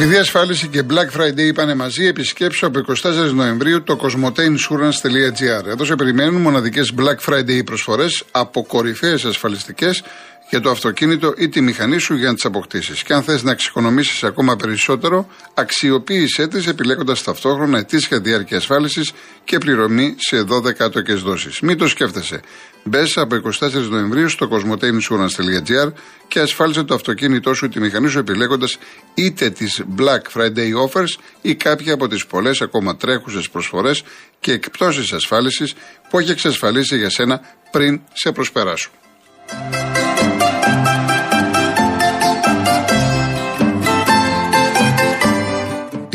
Επειδή ασφάλιση και Black Friday είπανε μαζί, επισκέψω από 24 Νοεμβρίου το cosmoteinsurance.gr. Εδώ σε περιμένουν μοναδικές Black Friday προσφορές από κορυφαίες ασφαλιστικές για το αυτοκίνητο ή τη μηχανή σου για να τις αποκτήσεις. Και αν θες να εξοικονομήσεις ακόμα περισσότερο, αξιοποίησέ τις επιλέγοντας ταυτόχρονα ετήσια διάρκεια ασφάλισης και πληρωμή σε 12 άτοκες δόσεις. Μην το σκέφτεσαι. Μπες από 24 Νοεμβρίου στο cosmoteinsurance.gr και ασφάλισε το αυτοκίνητό σου ή τη μηχανή σου επιλέγοντας είτε τις Black Friday offers ή κάποια από τις πολλές ακόμα τρέχουσες προσφορές και εκπτώσεις ασφάλισης που έχει εξασφαλίσει για σένα πριν σε προσπεράσουν.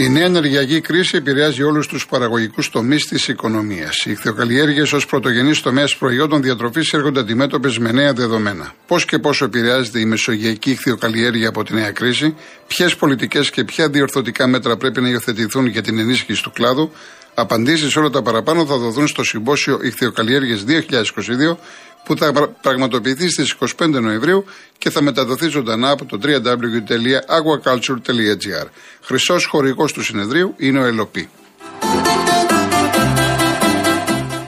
Η νέα ενεργειακή κρίση επηρεάζει όλους τους παραγωγικούς τομείς της οικονομίας. Οι ηχθειοκαλλιέργειες ως πρωτογενή τομέας προϊόντων διατροφής έρχονται αντιμέτωπες με νέα δεδομένα. Πώς και πόσο επηρεάζεται η μεσογειακή ηχθειοκαλλιέργεια από τη νέα κρίση, ποιες πολιτικές και ποια διορθωτικά μέτρα πρέπει να υιοθετηθούν για την ενίσχυση του κλάδου, απαντήσεις σε όλα τα παραπάνω θα δοθούν στο Συμπόσιο Ηχθειοκαλλιέργειες 2022 που θα πραγματοποιηθεί στις 25 Νοεμβρίου και θα μεταδοθεί ζωντανά από το www.aquaculture.gr. Χρυσός χορηγός του συνεδρίου είναι ο Ελοπή.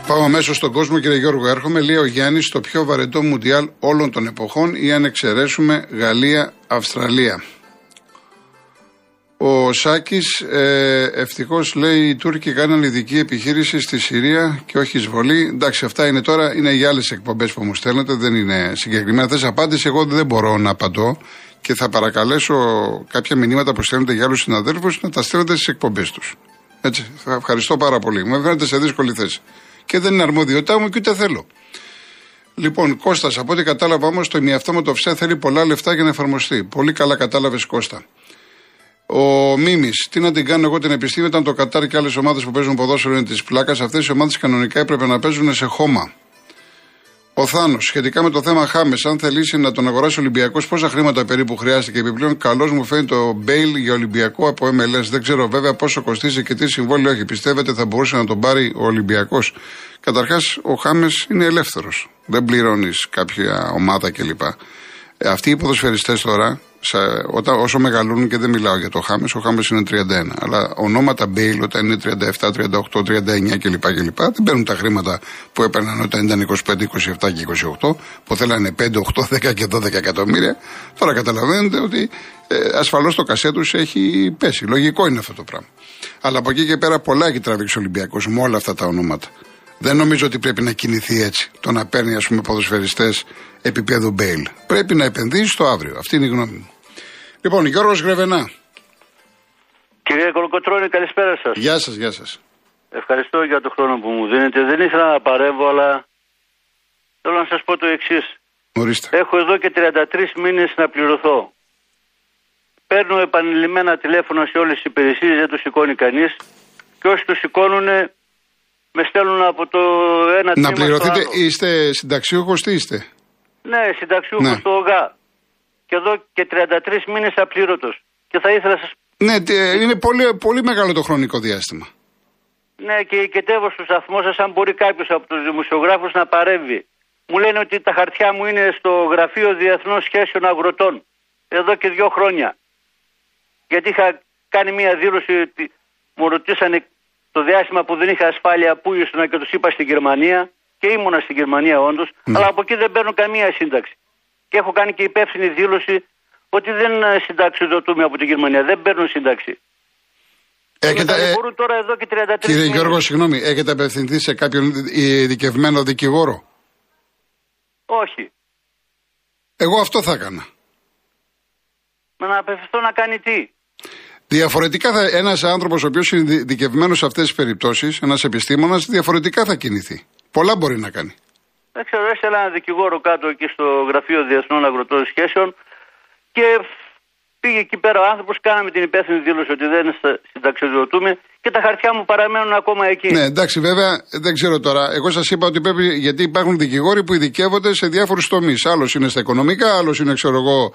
Πάω αμέσως στον κόσμο, κύριε Γιώργο. Έρχομαι, λέει ο Γιάννης, στο πιο βαρετό μουντιάλ όλων των εποχών ή αν εξαιρέσουμε Γαλλία-Αυστραλία. Ο Σάκης, ε, ευτυχώς λέει οι Τούρκοι κάναν ειδική επιχείρηση στη Συρία και όχι εισβολή. Εντάξει, αυτά είναι τώρα, είναι για άλλες εκπομπές που μου στέλνετε, δεν είναι συγκεκριμένα. Θες απάντηση, εγώ δεν μπορώ να απαντώ και θα παρακαλέσω κάποια μηνύματα που στέλνετε για άλλους συναδέλφους να τα στέλνετε στις εκπομπές τους. Έτσι, θα ευχαριστώ πάρα πολύ. Με φαίνεται σε δύσκολη θέση. Και δεν είναι αρμοδιότητά μου και ούτε θέλω. Λοιπόν, Κώστας, από ό,τι κατάλαβα όμως, το ημιαυτόματο offset θέλει πολλά λεφτά για να εφαρμοστεί. Πολύ καλά κατάλαβες, Κώστα. Ο Μίμης, τι να την κάνω εγώ την επιστήμη, όταν το Κατάρ και άλλες ομάδες που παίζουν ποδόσφαιρο είναι της πλάκας. Αυτές οι ομάδες κανονικά έπρεπε να παίζουν σε χώμα. Ο Θάνος, σχετικά με το θέμα Χάμες, αν θελήσει να τον αγοράσει ο Ολυμπιακός, πόσα χρήματα περίπου χρειάζεται και επιπλέον καλώ μου φαίνεται το Μπέιλ για Ολυμπιακό από MLS. Δεν ξέρω βέβαια πόσο κοστίζει και τι συμβόλαιο έχει. Πιστεύετε θα μπορούσε να τον πάρει ο Ολυμπιακός; Καταρχάς, ο Χάμες είναι ελεύθερος. Δεν πληρώνεις κάποια ομάδα κλπ. Ε, αυτοί οι ποδοσφαιριστές τώρα όταν, όσο μεγαλώνουν και δεν μιλάω για το Χάμες, ο Χάμες είναι 31. Αλλά ονόματα Μπέιλ όταν είναι 37, 38, 39 κλπ. κλπ δεν παίρνουν τα χρήματα που έπαιρναν όταν ήταν 25, 27 και 28, που θέλανε 5, 8, 10 και 12 εκατομμύρια. Τώρα καταλαβαίνετε ότι ε, ασφαλώς το κασέ τους έχει πέσει. Λογικό είναι αυτό το πράγμα. Αλλά από εκεί και πέρα πολλά έχει τραβήξει ο Ολυμπιακός με όλα αυτά τα ονόματα. Δεν νομίζω ότι πρέπει να κινηθεί έτσι. Το να παίρνει, ας πούμε, ποδοσφαιριστές επίπεδου Μπέιλ. Πρέπει να επενδύσει στο αύριο. Αυτή είναι η γνώμη μου. Λοιπόν, Γιώργος Γρεβενά. Κύριε Κολοκοτρώνη, καλησπέρα σας. Γεια σας, γεια σας. Ευχαριστώ για τον χρόνο που μου δίνετε. Δεν ήθελα να παρεύω, αλλά θέλω να σας πω το εξής. Ορίστε. Έχω εδώ και 33 μήνες να πληρωθώ. Παίρνω επανειλημμένα τηλέφωνα σε όλες τις υπηρεσίες, δεν το σηκώνει κανείς. Και όσοι το σηκώνουν, με στέλνουν από το ένα Να πληρωθείτε, είστε συνταξιούχος, τι είστε; Ναι, συνταξιούχος ναι. στο ΟΓΑ και εδώ και 33 μήνες απλήρωτο. Και θα ήθελα να σα. Ναι, είναι πολύ, πολύ μεγάλο το χρονικό διάστημα. Ναι, και οικετεύω στο σταθμό σας αν μπορεί κάποιος από τους δημοσιογράφους να παρέμβει. Μου λένε ότι τα χαρτιά μου είναι στο Γραφείο Διεθνών Σχέσεων Αγροτών. Εδώ και δύο χρόνια. Γιατί είχα κάνει μια δήλωση ότι μου ρωτήσανε το διάστημα που δεν είχα ασφάλεια που ήσουν και τους είπα στην Γερμανία. Και ήμουνα στην Γερμανία όντως. Ναι. Αλλά από εκεί δεν παίρνω καμία σύνταξη και έχω κάνει και υπεύθυνη δήλωση ότι δεν ε, συνταξιδοτούμε από την Γερμανία. Δεν παίρνουν σύνταξη. Έχετε, ε, τώρα εδώ και 33 κύριε Γιώργο, συγγνώμη, έχετε απευθυνθεί σε κάποιον ειδικευμένο δικηγόρο; Όχι. Εγώ αυτό θα έκανα. Μα να απευθυνθώ να κάνει τι; Διαφορετικά θα, ένας άνθρωπος ο οποίος είναι ειδικευμένος σε αυτές τις περιπτώσεις, ένας επιστήμονας, διαφορετικά θα κινηθεί. Πολλά μπορεί να κάνει. Δεν ξέρω, έστειλα ένα δικηγόρο κάτω εκεί στο Γραφείο Διεθνών Αγροτών Σχέσεων και πήγε εκεί πέρα ο άνθρωπος. Κάναμε την υπεύθυνη δήλωση ότι δεν συνταξιοδοτούμε και τα χαρτιά μου παραμένουν ακόμα εκεί. Ναι, εντάξει, βέβαια δεν ξέρω τώρα. Εγώ σας είπα ότι πρέπει. Γιατί υπάρχουν δικηγόροι που ειδικεύονται σε διάφορους τομείς. Άλλος είναι στα οικονομικά, άλλος είναι, ξέρω εγώ,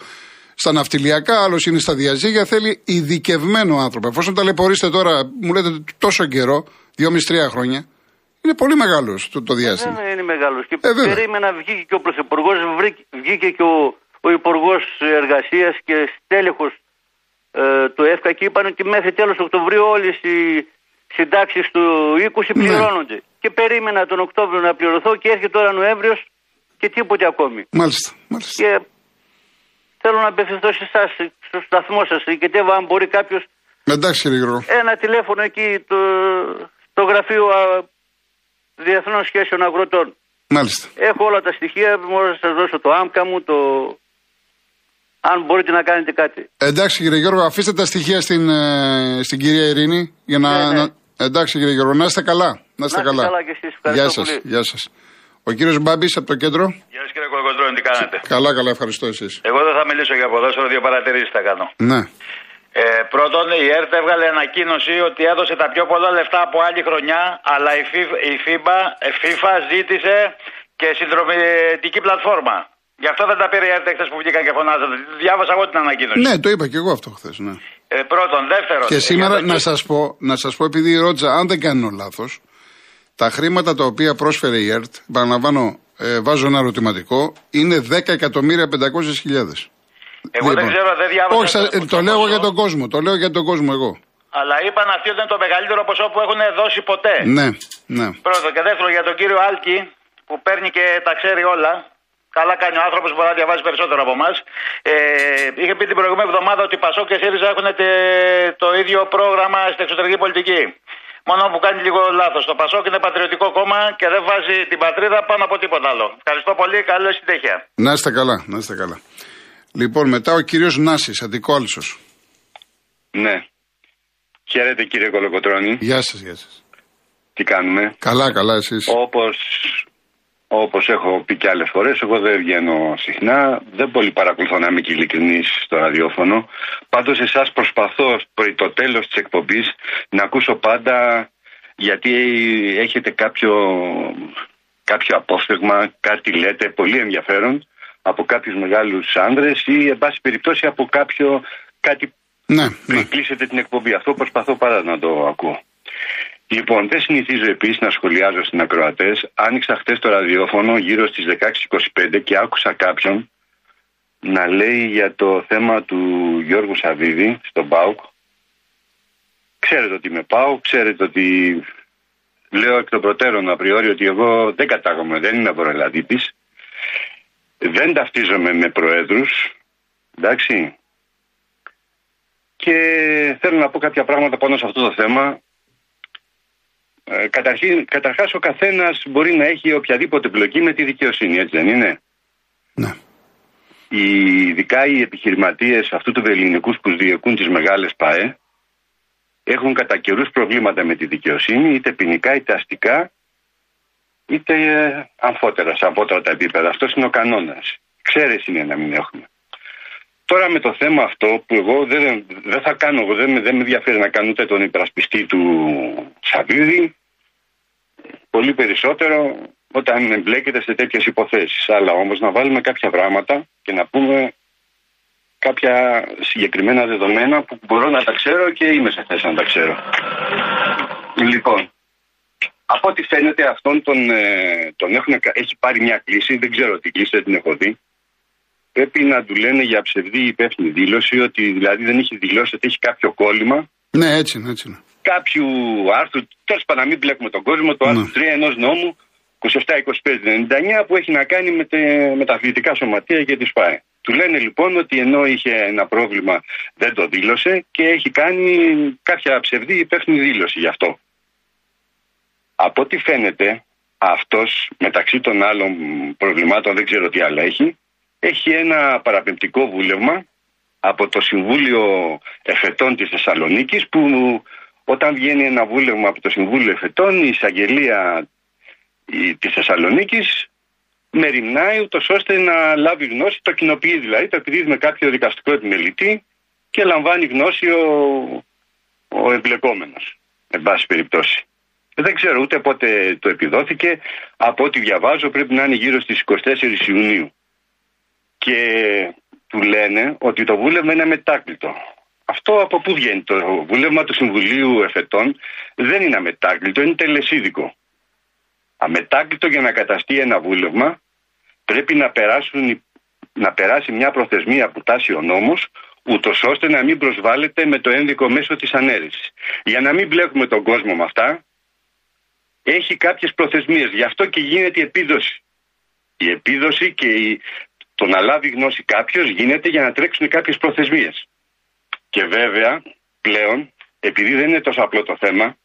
στα ναυτιλιακά, άλλος είναι στα διαζύγια. Θέλει ειδικευμένο άνθρωπο. Εφόσον ταλαιπωρήσετε τώρα, μου λέτε τόσο καιρό, δυόμιση-τρία χρόνια, είναι πολύ μεγάλος το, το διάστημα. Δεν είναι μεγάλος. Και ε, περίμενα, βγήκε και ο Πρωθυπουργός, βγήκε και ο, ο Υπουργός Εργασίας και στέλεχος ε, του ΕΦΚΑ και είπαν ότι μέχρι τέλος Οκτωβρίου όλες οι συντάξεις του 20 Ναι. πληρώνονται. Και περίμενα τον Οκτώβριο να πληρωθώ και έρχεται τώρα Νοέμβριος και τίποτε ακόμη. Μάλιστα. μάλιστα. Και θέλω να απευθυνθώ σε εσάς, στο σταθμό σας, και τέβα αν μπορεί κάποιος Εντάξει κύριε Γιώργο. ένα τηλέφωνο εκεί το, στο γραφείο α, Διεθνών Σχέσεων Αγροτών. Μάλιστα. Έχω όλα τα στοιχεία, μπορώ να σας δώσω το άμκα μου, το. Αν μπορείτε να κάνετε κάτι. Εντάξει κύριε Γιώργο, αφήστε τα στοιχεία στην, ε, στην κυρία Ειρήνη για να, Ναι, ναι. να- Εντάξει κύριε Γιώργο, να είστε καλά. Να είστε Να είστε καλά. καλά κι εσείς. Ευχαριστώ Γεια σας, πολύ. γεια σας. Ο κύριος Μπάμπης από το κέντρο. Γεια σας κύριε Κολοκοντρώνη, τι κάνετε; Καλά, καλά, ευχαριστώ εσείς. Εγώ δεν θα μιλήσω για ποδόσφαιρο, δύο παρατηρήσεις θα κάνω. Ναι. Ε, πρώτον, η ΕΡΤ έβγαλε ανακοίνωση ότι έδωσε τα πιο πολλά λεφτά από άλλη χρονιά, αλλά η FIFA, η FIBA, η FIFA ζήτησε και συνδρομητική πλατφόρμα. Γι' αυτό δεν τα πήρε η ΕΡΤ χθε που βγήκαν και φωνάζατε. Διάβασα εγώ την ανακοίνωση. Ναι, το είπα και εγώ αυτό χθες. Ναι. Ε, πρώτον, δεύτερον. Και σήμερα για το- να σας πω, να σας πω επειδή ρώτησα, αν δεν κάνω λάθος, τα χρήματα τα οποία πρόσφερε η ΕΡΤ, επαναλαμβάνω, ε, βάζω ένα ερωτηματικό, είναι 10 εκατομμύρια 500 χιλιάδες. Εγώ δεν ξέρω, δεν διάβασα. Όχι, σα- το- ε, το λέω εγώ για τον κόσμο, το λέω για τον κόσμο εγώ. Αλλά είπαν αυτοί ότι είναι το μεγαλύτερο ποσό που έχουν δώσει ποτέ. Ναι, ναι. Πρώτον και δεύτερον για τον κύριο Άλκη που παίρνει και τα ξέρει όλα. Καλά κάνει ο άνθρωπος που μπορεί να διαβάζει περισσότερο από εμάς. Ε, είχε πει την προηγούμενη εβδομάδα ότι η Πασό και ΣΥΡΙΖΑ έχουν τε- το ίδιο πρόγραμμα στην εξωτερική πολιτική. Μόνο που κάνει λίγο λάθος. Το Πασόκ είναι πατριωτικό κόμμα και δεν βάζει την πατρίδα πάνω από τίποτα άλλο. Ευχαριστώ πολύ. Καλή συνέχεια. Να είστε καλά, να είστε καλά. Λοιπόν, μετά ο κύριος Νάσης, Αντικόλσος. Ναι. Χαίρετε κύριε Κολοκοτρώνη. Γεια σας, γεια σας. Τι κάνουμε; Καλά, καλά εσείς; Όπως, όπως έχω πει και άλλες φορές, εγώ δεν βγαίνω συχνά. Δεν πολύ παρακολουθώ να είμαι και ειλικρινής στο ραδιόφωνο. Πάντως εσάς προσπαθώ πριν το τέλος της εκπομπής να ακούσω πάντα γιατί έχετε κάποιο, κάποιο απόφθεγμα, κάτι λέτε πολύ ενδιαφέρον από κάποιους μεγάλους άνδρες ή εν πάση περιπτώσει από κάποιο κάτι Ναι, ναι. πριν κλείσετε την εκπομπή. Αυτό προσπαθώ πάρα να το ακούω. Λοιπόν, δεν συνηθίζω επίσης να σχολιάζω στην ακροατές. Άνοιξα χθε το ραδιόφωνο γύρω στις 16.25 και άκουσα κάποιον να λέει για το θέμα του Γιώργου Σαββίδη στον ΠΑΟΚ. Ξέρετε ότι είμαι ΠΑΟΚ, ξέρετε ότι λέω εκ των προτέρων απριόρι ότι εγώ δεν κατάγομαι, δεν είμαι βορειολαδίτης. Δεν ταυτίζομαι με προέδρους, εντάξει, και θέλω να πω κάποια πράγματα πάνω σε αυτό το θέμα. Ε, καταρχήν, καταρχάς ο καθένας μπορεί να έχει οποιαδήποτε εμπλοκή με τη δικαιοσύνη, έτσι δεν είναι; ναι. Οι, ειδικά οι επιχειρηματίες αυτού του ελληνικού που διεκούν τις μεγάλες ΠΑΕ έχουν κατά καιρούς προβλήματα με τη δικαιοσύνη, είτε ποινικά είτε αστικά, είτε ε, αμφότερα, σε αμφότερα τα επίπεδα. Αυτός είναι ο κανόνας. Ξέρεις είναι να μην έχουμε. Τώρα με το θέμα αυτό που εγώ δεν, δεν θα κάνω, εγώ δεν, με- δεν με ενδιαφέρει να κάνω ούτε τον υπερασπιστή του Σαββίδη, πολύ περισσότερο όταν εμπλέκεται σε τέτοιες υποθέσεις. Αλλά όμως να βάλουμε κάποια πράγματα και να πούμε κάποια συγκεκριμένα δεδομένα που μπορώ να τα ξέρω και είμαι σε θέση να τα ξέρω. Λοιπόν, από ό,τι φαίνεται αυτόν τον, ε, τον έχουν, έχει πάρει μια κλίση, δεν ξέρω τι κλίση, δεν την έχω δει. Πρέπει να του λένε για ψευδή υπεύθυνη δήλωση, ότι δηλαδή δεν έχει δηλώσει ότι έχει κάποιο κόλλημα Ναι, έτσι είναι, έτσι είναι. κάποιου άρθρου, τέλος πάντων να μην μπλέκουμε τον κόσμο, το άρθρο 3 ενός νόμου 27-25-99 που έχει να κάνει με, τε, με τα αθλητικά σωματεία και τη ΣΠΑΕ. Του λένε λοιπόν ότι ενώ είχε ένα πρόβλημα δεν το δήλωσε και έχει κάνει κάποια ψευδή υπεύθυνη δήλωση γι' αυτό. Από ό,τι φαίνεται αυτός μεταξύ των άλλων προβλημάτων δεν ξέρω τι άλλα έχει έχει ένα παραπεμπτικό βούλευμα από το Συμβούλιο Εφετών της Θεσσαλονίκης που όταν βγαίνει ένα βούλευμα από το Συμβούλιο Εφετών η εισαγγελία η- της Θεσσαλονίκης μεριμνάει ούτως ώστε να λάβει γνώση, το κοινοποιεί δηλαδή, το επιδίδει με κάποιο δικαστικό επιμελητή και λαμβάνει γνώση ο, ο εμπλεκόμενος, εν πάση περιπτώσει. Δεν ξέρω ούτε πότε το επιδόθηκε, από ό,τι διαβάζω πρέπει να είναι γύρω στις 24 Ιουνίου και του λένε ότι το βούλευμα είναι αμετάκλητο. Αυτό από πού βγαίνει το βούλευμα του Συμβουλίου Εφετών; Δεν είναι αμετάκλητο, είναι τελεσίδικο. Αμετάκλητο για να καταστεί ένα βούλευμα πρέπει να, περάσουν, να περάσει μια προθεσμία που τάσει ο νόμος ούτως ώστε να μην προσβάλλεται με το ένδικο μέσο της ανέρεσης. Για να μην μπλέκουμε τον κόσμο με αυτά, έχει κάποιες προθεσμίες. Γι' αυτό και γίνεται η επίδοση. Η επίδοση και η... το να λάβει γνώση κάποιος γίνεται για να τρέξουν κάποιες προθεσμίες. Και βέβαια πλέον, επειδή δεν είναι τόσο απλό το θέμα,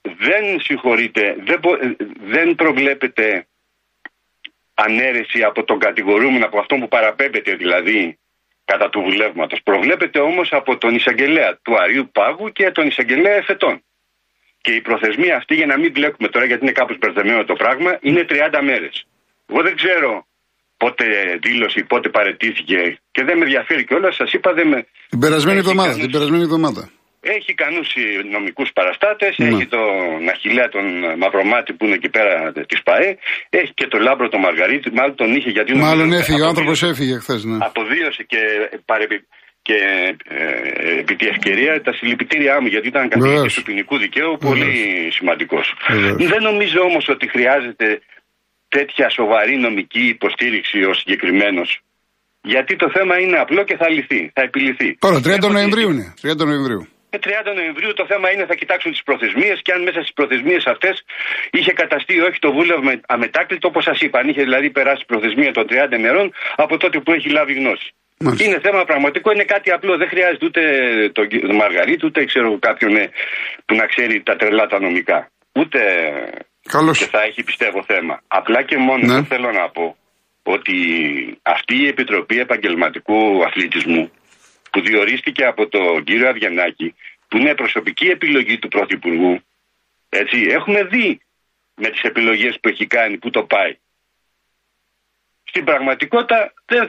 δεν συγχωρείται, δεν, δεν προβλέπεται ανέρεση από τον κατηγορούμενο, από αυτόν που παραπέμπεται δηλαδή κατά του βουλεύματος. Προβλέπεται όμως από τον εισαγγελέα του Αρίου Πάγου και τον εισαγγελέα Εφετών. Και η προθεσμία αυτή, για να μην μπλέκουμε τώρα, γιατί είναι κάπως μπερδεμένο το πράγμα, είναι 30 μέρες. Εγώ δεν ξέρω πότε δήλωσε, πότε παρετήθηκε και δεν με ενδιαφέρει κιόλας. Σας είπα δεν με. Την περασμένη εβδομάδα. Την περασμένη εβδομάδα. Έχει ικανούς νομικούς παραστάτες, ναι. έχει τον Αχηλέα τον Μαυρομάτη που είναι εκεί πέρα της ΠΑΕ, έχει και τον Λάμπρο τον Μαργαρίτη, μάλλον τον είχε γιατί. Μάλλον έφυγε, ο άνθρωπος έφυγε χθες. Ναι. Απεβίωσε και, παρεπι... και ε, επί τη ευκαιρία τα συλληπιτήριά μου γιατί ήταν καθηγητής του ποινικού δικαίου πολύ σημαντικός. Δεν νομίζω όμως ότι χρειάζεται τέτοια σοβαρή νομική υποστήριξη ο συγκεκριμένος. Γιατί το θέμα είναι απλό και θα λυθεί, θα επιληθεί. Τώρα, 30 Νοεμβρίου είναι. 30 Νοεμβρίου. Με 30 Νοεμβρίου το θέμα είναι θα κοιτάξουν τις προθεσμίες και αν μέσα στις προθεσμίες αυτές είχε καταστεί όχι το βούλευμα αμετάκλητο, όπως σας είπα. Αν είχε δηλαδή περάσει προθεσμία των 30 ημερών από τότε που έχει λάβει γνώση. Μάλιστα. Είναι θέμα πραγματικό, είναι κάτι απλό. Δεν χρειάζεται ούτε τον Μαργαρίτη, ούτε ξέρω κάποιον ε, που να ξέρει τα τρελά τα νομικά. Ούτε Καλώς. και θα έχει πιστεύω θέμα. Απλά και μόνο ναι. θέλω να πω ότι αυτή η Επιτροπή Επαγγελματικού Αθλητισμού που διορίστηκε από τον κύριο Αβγενάκη, που είναι προσωπική επιλογή του Πρωθυπουργού, έτσι, έχουμε δει με τις επιλογές που έχει κάνει, που το πάει. Στην πραγματικότητα, δεν,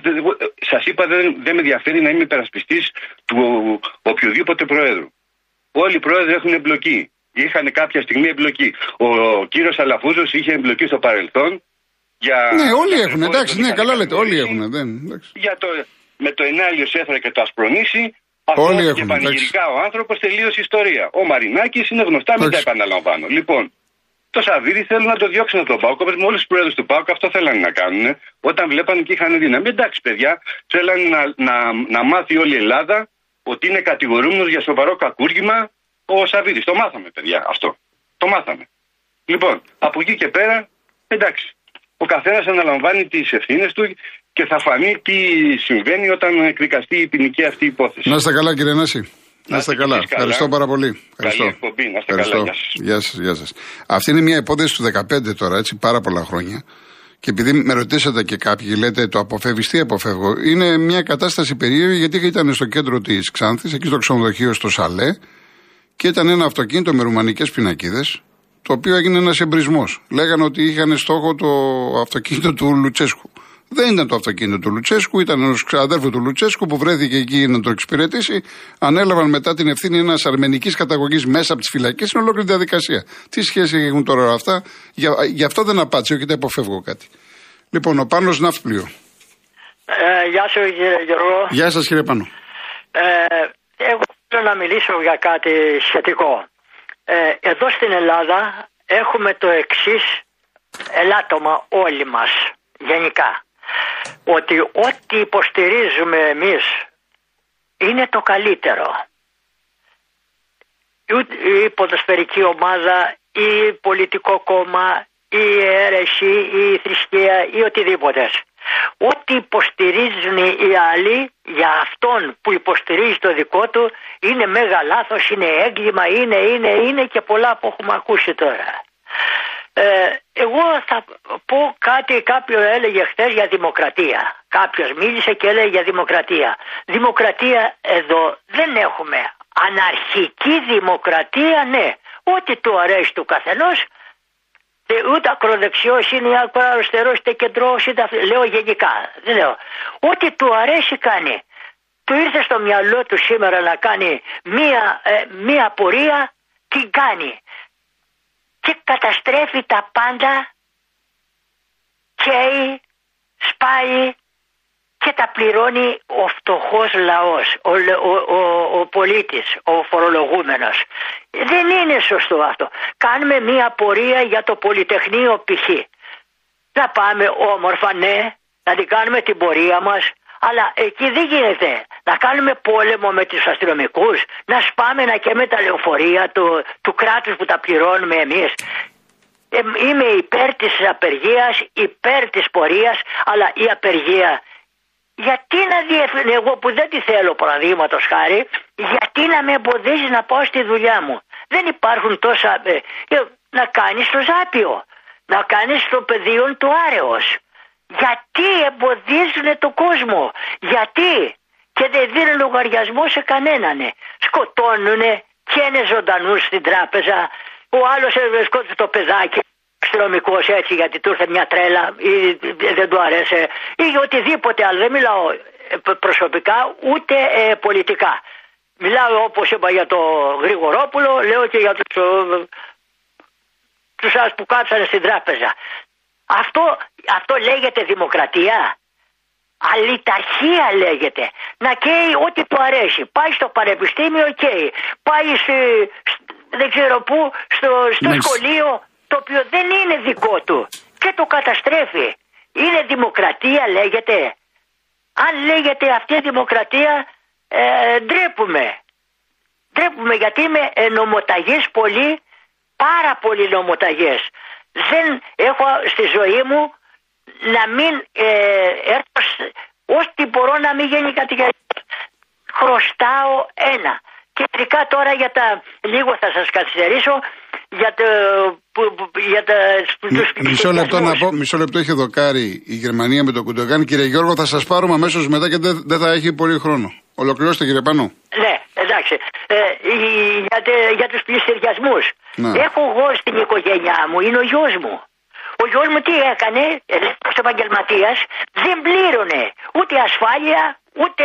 σας είπα, δεν, δεν με ενδιαφέρει να είμαι υπερασπιστής του οποιοδήποτε Προέδρου. Όλοι οι Πρόεδροι έχουν εμπλοκή. Είχαν κάποια στιγμή εμπλοκή. Ο κύριος Αλαφούζος είχε εμπλοκή στο παρελθόν για... Ναι, όλοι έχουν, εντάξει, ναι, καλά λέτε, όλοι έχουν. Δεν, για το, με το ενάλιο έθρα και το ασπρονήσι. Αυτό και πανηγυρικά ο άνθρωπος τελείωσε η ιστορία. Ο Μαρινάκης είναι γνωστά, μην τα επαναλαμβάνω. Λοιπόν, το Σαββίδι θέλουν να το διώξουν από τον Πάουκ. Όπως με όλου τους πρόεδρους του Πάουκ, αυτό θέλανε να κάνουν. Όταν βλέπανε και είχαν δύναμη. Εντάξει, παιδιά, θέλανε να, να, να μάθει όλη η Ελλάδα ότι είναι κατηγορούμενος για σοβαρό κακούργημα ο Σαββίδης. Το μάθαμε, παιδιά, αυτό. Το μάθαμε. Λοιπόν, από εκεί και πέρα, εντάξει. Ο καθένας αναλαμβάνει τις ευθύνες του και θα φανεί τι συμβαίνει όταν εκδικαστεί η ποινική αυτή υπόθεση. Να είστε καλά, κύριε Νάση. Να είστε καλά. καλά. Ευχαριστώ πάρα πολύ. Ευχαριστώ. Καλή εκπομπή. Να είστε Ευχαριστώ. καλά. Γεια σας. Γεια σας. Αυτή είναι μια υπόθεση του 2015 τώρα, έτσι, πάρα πολλά χρόνια. Και επειδή με ρωτήσατε και κάποιοι, λέτε το αποφεύγεις, τι αποφεύγω; Είναι μια κατάσταση περίεργη γιατί ήταν στο κέντρο της Ξάνθης, εκεί στο ξενοδοχείο στο Σαλέ, και ήταν ένα αυτοκίνητο με ρουμανικές πινακίδες, το οποίο έγινε ένας εμπρισμός. Λέγανε ότι είχαν στόχο το αυτοκίνητο του Λουτσέσκου. Δεν ήταν το αυτοκίνητο του Λουτσέσκου, ήταν ενός ξαδέρφου του Λουτσέσκου που βρέθηκε εκεί να το εξυπηρετήσει. Ανέλαβαν μετά την ευθύνη ένας αρμενικής καταγωγής μέσα από τις φυλακές. Είναι ολόκληρη διαδικασία. Τι σχέση έχουν τώρα αυτά, γι' αυτό δεν απάντησε, όχι δεν αποφεύγω κάτι. Λοιπόν, ο Πάνος Ναύπλιο. Ε, γεια σου κύριε Γιώργο. Γεια σας κύριε Πάνο. Ε, εγώ θέλω να μιλήσω για κάτι σχετικό. Ε, εδώ στην Ελλάδα έχουμε το εξής ελάττωμα όλοι μας γενικά ότι ό,τι υποστηρίζουμε εμείς είναι το καλύτερο. Η ποδοσφαιρική ομάδα, η πολιτικό κόμμα, η αίρεση, η θρησκεία ή οτιδήποτε. Ό,τι υποστηρίζουν οι άλλοι για αυτόν που υποστηρίζει το δικό του είναι μέγα λάθος, είναι έγκλημα, είναι, είναι, είναι και πολλά που έχουμε ακούσει τώρα. Ε, εγώ θα πω κάτι, κάποιο έλεγε χθες για δημοκρατία. Κάποιος μίλησε και έλεγε για δημοκρατία. Δημοκρατία εδώ δεν έχουμε. Αναρχική δημοκρατία ναι. Ό,τι του αρέσει του καθενός ούτε ακροδεξιός είναι, ούτε αριστερός, είτε κεντρό, είτε λέω γενικά. Δεν λέω. Ό,τι του αρέσει κάνει. Του ήρθε στο μυαλό του σήμερα να κάνει μία, ε, μία πορεία, την κάνει και καταστρέφει τα πάντα καίει, σπάει και τα πληρώνει ο φτωχός λαός, ο, ο, ο, ο πολίτης, ο φορολογούμενος. Δεν είναι σωστό αυτό. Κάνουμε μία πορεία για το Πολυτεχνείο π.χ. Να πάμε όμορφα, ναι, να την κάνουμε την πορεία μας, αλλά εκεί δεν γίνεται να κάνουμε πόλεμο με τους αστυνομικούς, να σπάμε να και με τα λεωφορεία του, του κράτους που τα πληρώνουμε εμείς. Ε, είμαι υπέρ της απεργίας, υπέρ της πορείας, αλλά η απεργία γιατί να διεύθυνε εγώ που δεν τη θέλω παραδείγματος χάρη, γιατί να με εμποδίζει να πάω στη δουλειά μου. Δεν υπάρχουν τόσα. Ε, ε να κάνεις το ζάπιο, να κάνεις το πεδίο του άρεος. Γιατί εμποδίζουν το κόσμο, γιατί; Και δεν δίνουν λογαριασμό σε κανέναν. Σκοτώνουνε και είναι ζωντανούς στην τράπεζα. Ο άλλος σκότωσε το παιδάκι αστυνομικός έτσι γιατί του ήρθε μια τρέλα ή δεν του αρέσει ή οτιδήποτε άλλο. Δεν μιλάω ε, προσωπικά ούτε ε, πολιτικά. Μιλάω όπως είπα για το Γρηγορόπουλο, λέω και για τους, ε, τους άλλους που κάτσανε στην τράπεζα. Αυτό, αυτό λέγεται δημοκρατία. Αλληταρχία λέγεται. Να καίει ό,τι του αρέσει. Πάει στο πανεπιστήμιο, καίει. Πάει δεν ξέρω πού, στο, στο σχολείο, το οποίο δεν είναι δικό του και το καταστρέφει. Είναι δημοκρατία λέγεται. Αν λέγεται αυτή η δημοκρατία ε, ντρέπουμε. Ντρέπουμε γιατί είμαι ε, νομοταγής πολύ, πάρα πολύ νομοταγές. Δεν έχω στη ζωή μου να μην ε, έρθω, ό,τι μπορώ να μην γίνει κάτι Χρωστάω ένα. Και ειδικά τώρα για τα, λίγο θα σας καθυστερήσω, για, το, που, για τα, τους μισό λεπτό να πω, μισό λεπτό έχει δοκάρει η Γερμανία με τον Κουντογάν. Κύριε Γιώργο, θα σας πάρουμε αμέσως μετά και δεν, δεν θα έχει πολύ χρόνο. Ολοκληρώστε κύριε Πανό. Ναι, εντάξει. Ε, για, για τους πληστηριασμούς. Έχω εγώ στην οικογένειά μου, είναι ο γιος μου. Ο γιος μου τι έκανε, ελεύθερος επαγγελματίας, δεν πλήρωνε ούτε ασφάλεια, ούτε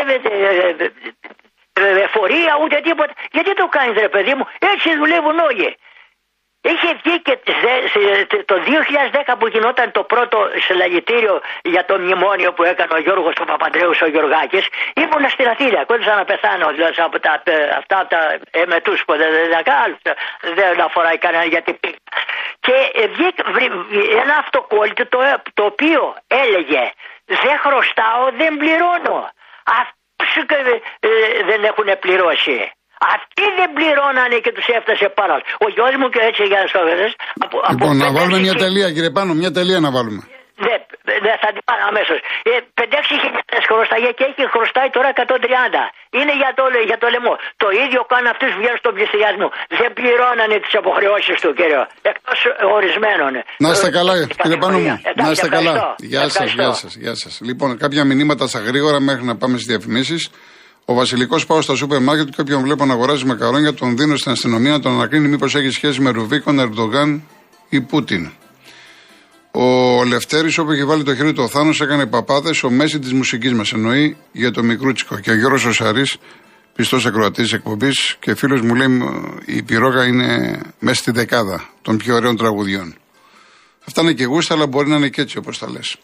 εφορία, ούτε τίποτα. Γιατί το κάνεις ρε παιδί μου, έτσι δουλεύουν όλοι. Είχε βγει και το 2010 που γινόταν το πρώτο συλλαγητήριο για το μνημόνιο που έκανε ο Γιώργος ο Παπαντρέους ο Γιωργάκης ήμουν στην Αθήνα, κόντουσα να πεθάνω δηλαδή από τα, αυτά τα εμετούς που δεν, δεν, δεν αφορά κανένα γιατί και βγήκε ένα αυτοκόλλητο το, το οποίο έλεγε δεν χρωστάω, δεν πληρώνω. Αυτούς ε, δεν έχουν πληρώσει. Αυτοί δεν πληρώνανε και τους έφτασε πάρα. Ο γιος μου και έτσι για να στο Λοιπόν, να βάλουμε μια τελεία, κύριε Πάνο, μια τελεία να βάλουμε. Ναι, ναι θα την πάρω αμέσως. Ε, 5-6 χιλιάδε χρωστάει και έχει χρωστάει τώρα 130. Είναι για το, για το λαιμό. Το ίδιο κάνουν αυτούς που βγαίνουν στον πληστηριασμό. Δεν πληρώνανε τις αποχρεώσεις του, κύριο. Εκτός ορισμένων. Να είστε καλά, κύριε Πάνο μου. Να είστε καλά. Γεια σας, γεια σας. Γεια σας. Λοιπόν, κάποια μηνύματα στα γρήγορα μέχρι να πάμε στις διαφημίσεις. Ο Βασιλικός πάω στα σούπερ μάρκετ και όποιον βλέπω να αγοράζει μακαρόνια τον δίνω στην αστυνομία να τον ανακρίνει μήπως έχει σχέση με Ρουβίκον, Ερντογάν ή Πούτιν. Ο Λευτέρης, όπου έχει βάλει το χέρι του ο Θάνος, έκανε παπάδες ο μέση της μουσικής μας. Εννοεί για το μικρούτσικο. Και ο Γιώργος Οσαρή, πιστός ακροατής εκπομπής και φίλος μου λέει η πυρόγα είναι μέσα στη δεκάδα των πιο ωραίων τραγουδιών. Αυτά είναι και γούστα, αλλά μπορεί να είναι και έτσι όπως τα λες.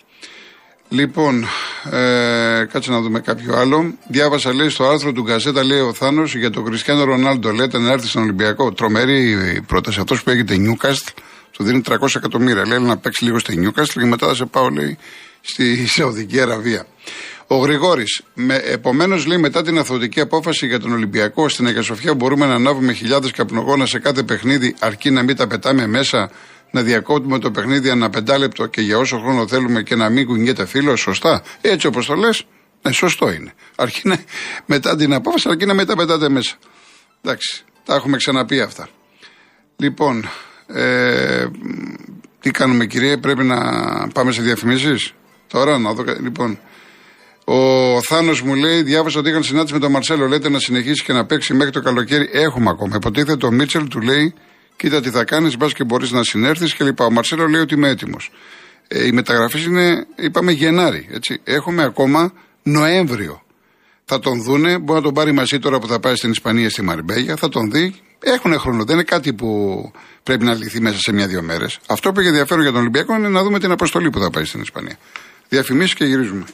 Λοιπόν, ε, κάτσε να δούμε κάποιο άλλο. Διάβασα, λέει, στο άρθρο του Γκαζέτα, λέει ο Θάνος για τον Κριστιανό Ρονάλντο. Λέτε να έρθει στον Ολυμπιακό. Τρομερή η πρόταση. Αυτός που έγινε Νιούκαστ, του δίνει 300 εκατομμύρια. Λέει να παίξει λίγο στη Νιούκαστ και μετά θα σε πάω, λέει, στη Σαουδική Αραβία. Ο Γρηγόρης, επομένως λέει μετά την αθωτική απόφαση για τον Ολυμπιακό στην Αγία Σοφιά μπορούμε να ανάβουμε χιλιάδες καπνογόνα σε κάθε παιχνίδι αρκεί να μην τα πετάμε μέσα; Να διακόπτουμε το παιχνίδι ένα πεντάλεπτο και για όσο χρόνο θέλουμε και να μην κουνιέται φίλο, σωστά. Έτσι όπως το λες, ναι, σωστό είναι. Αρκεί να, μετά την απόφαση, αρκεί να μετά πετάτε μέσα. Εντάξει, τα έχουμε ξαναπεί αυτά. Λοιπόν, ε, τι κάνουμε κύριε, πρέπει να πάμε σε διαφημίσεις; Τώρα να δω. Λοιπόν, ο Θάνος μου λέει: Διάβασα ότι είχαν συνάντηση με τον Μαρσέλο. Λέτε να συνεχίσει και να παίξει μέχρι το καλοκαίρι. Έχουμε ακόμα. Υποτίθεται ο Μίτσελ του λέει κοίτα τι θα κάνεις, μπας και μπορείς να συνέρθεις κλπ. Ο Μαρσέλο λέει ότι είμαι έτοιμος. Ε, οι μεταγραφές είναι, είπαμε, Γενάρη. Έτσι. Έχουμε ακόμα Νοέμβριο. Θα τον δούνε, μπορεί να τον πάρει μαζί τώρα που θα πάει στην Ισπανία, στη Μαρμπέγια, θα τον δει. Έχουν χρόνο. Δεν είναι κάτι που πρέπει να λυθεί μέσα σε μια-δύο μέρες. Αυτό που έχει ενδιαφέρον για τον Ολυμπιακό είναι να δούμε την αποστολή που θα πάει στην Ισπανία. Διαφημίσεις και γυρίζουμε.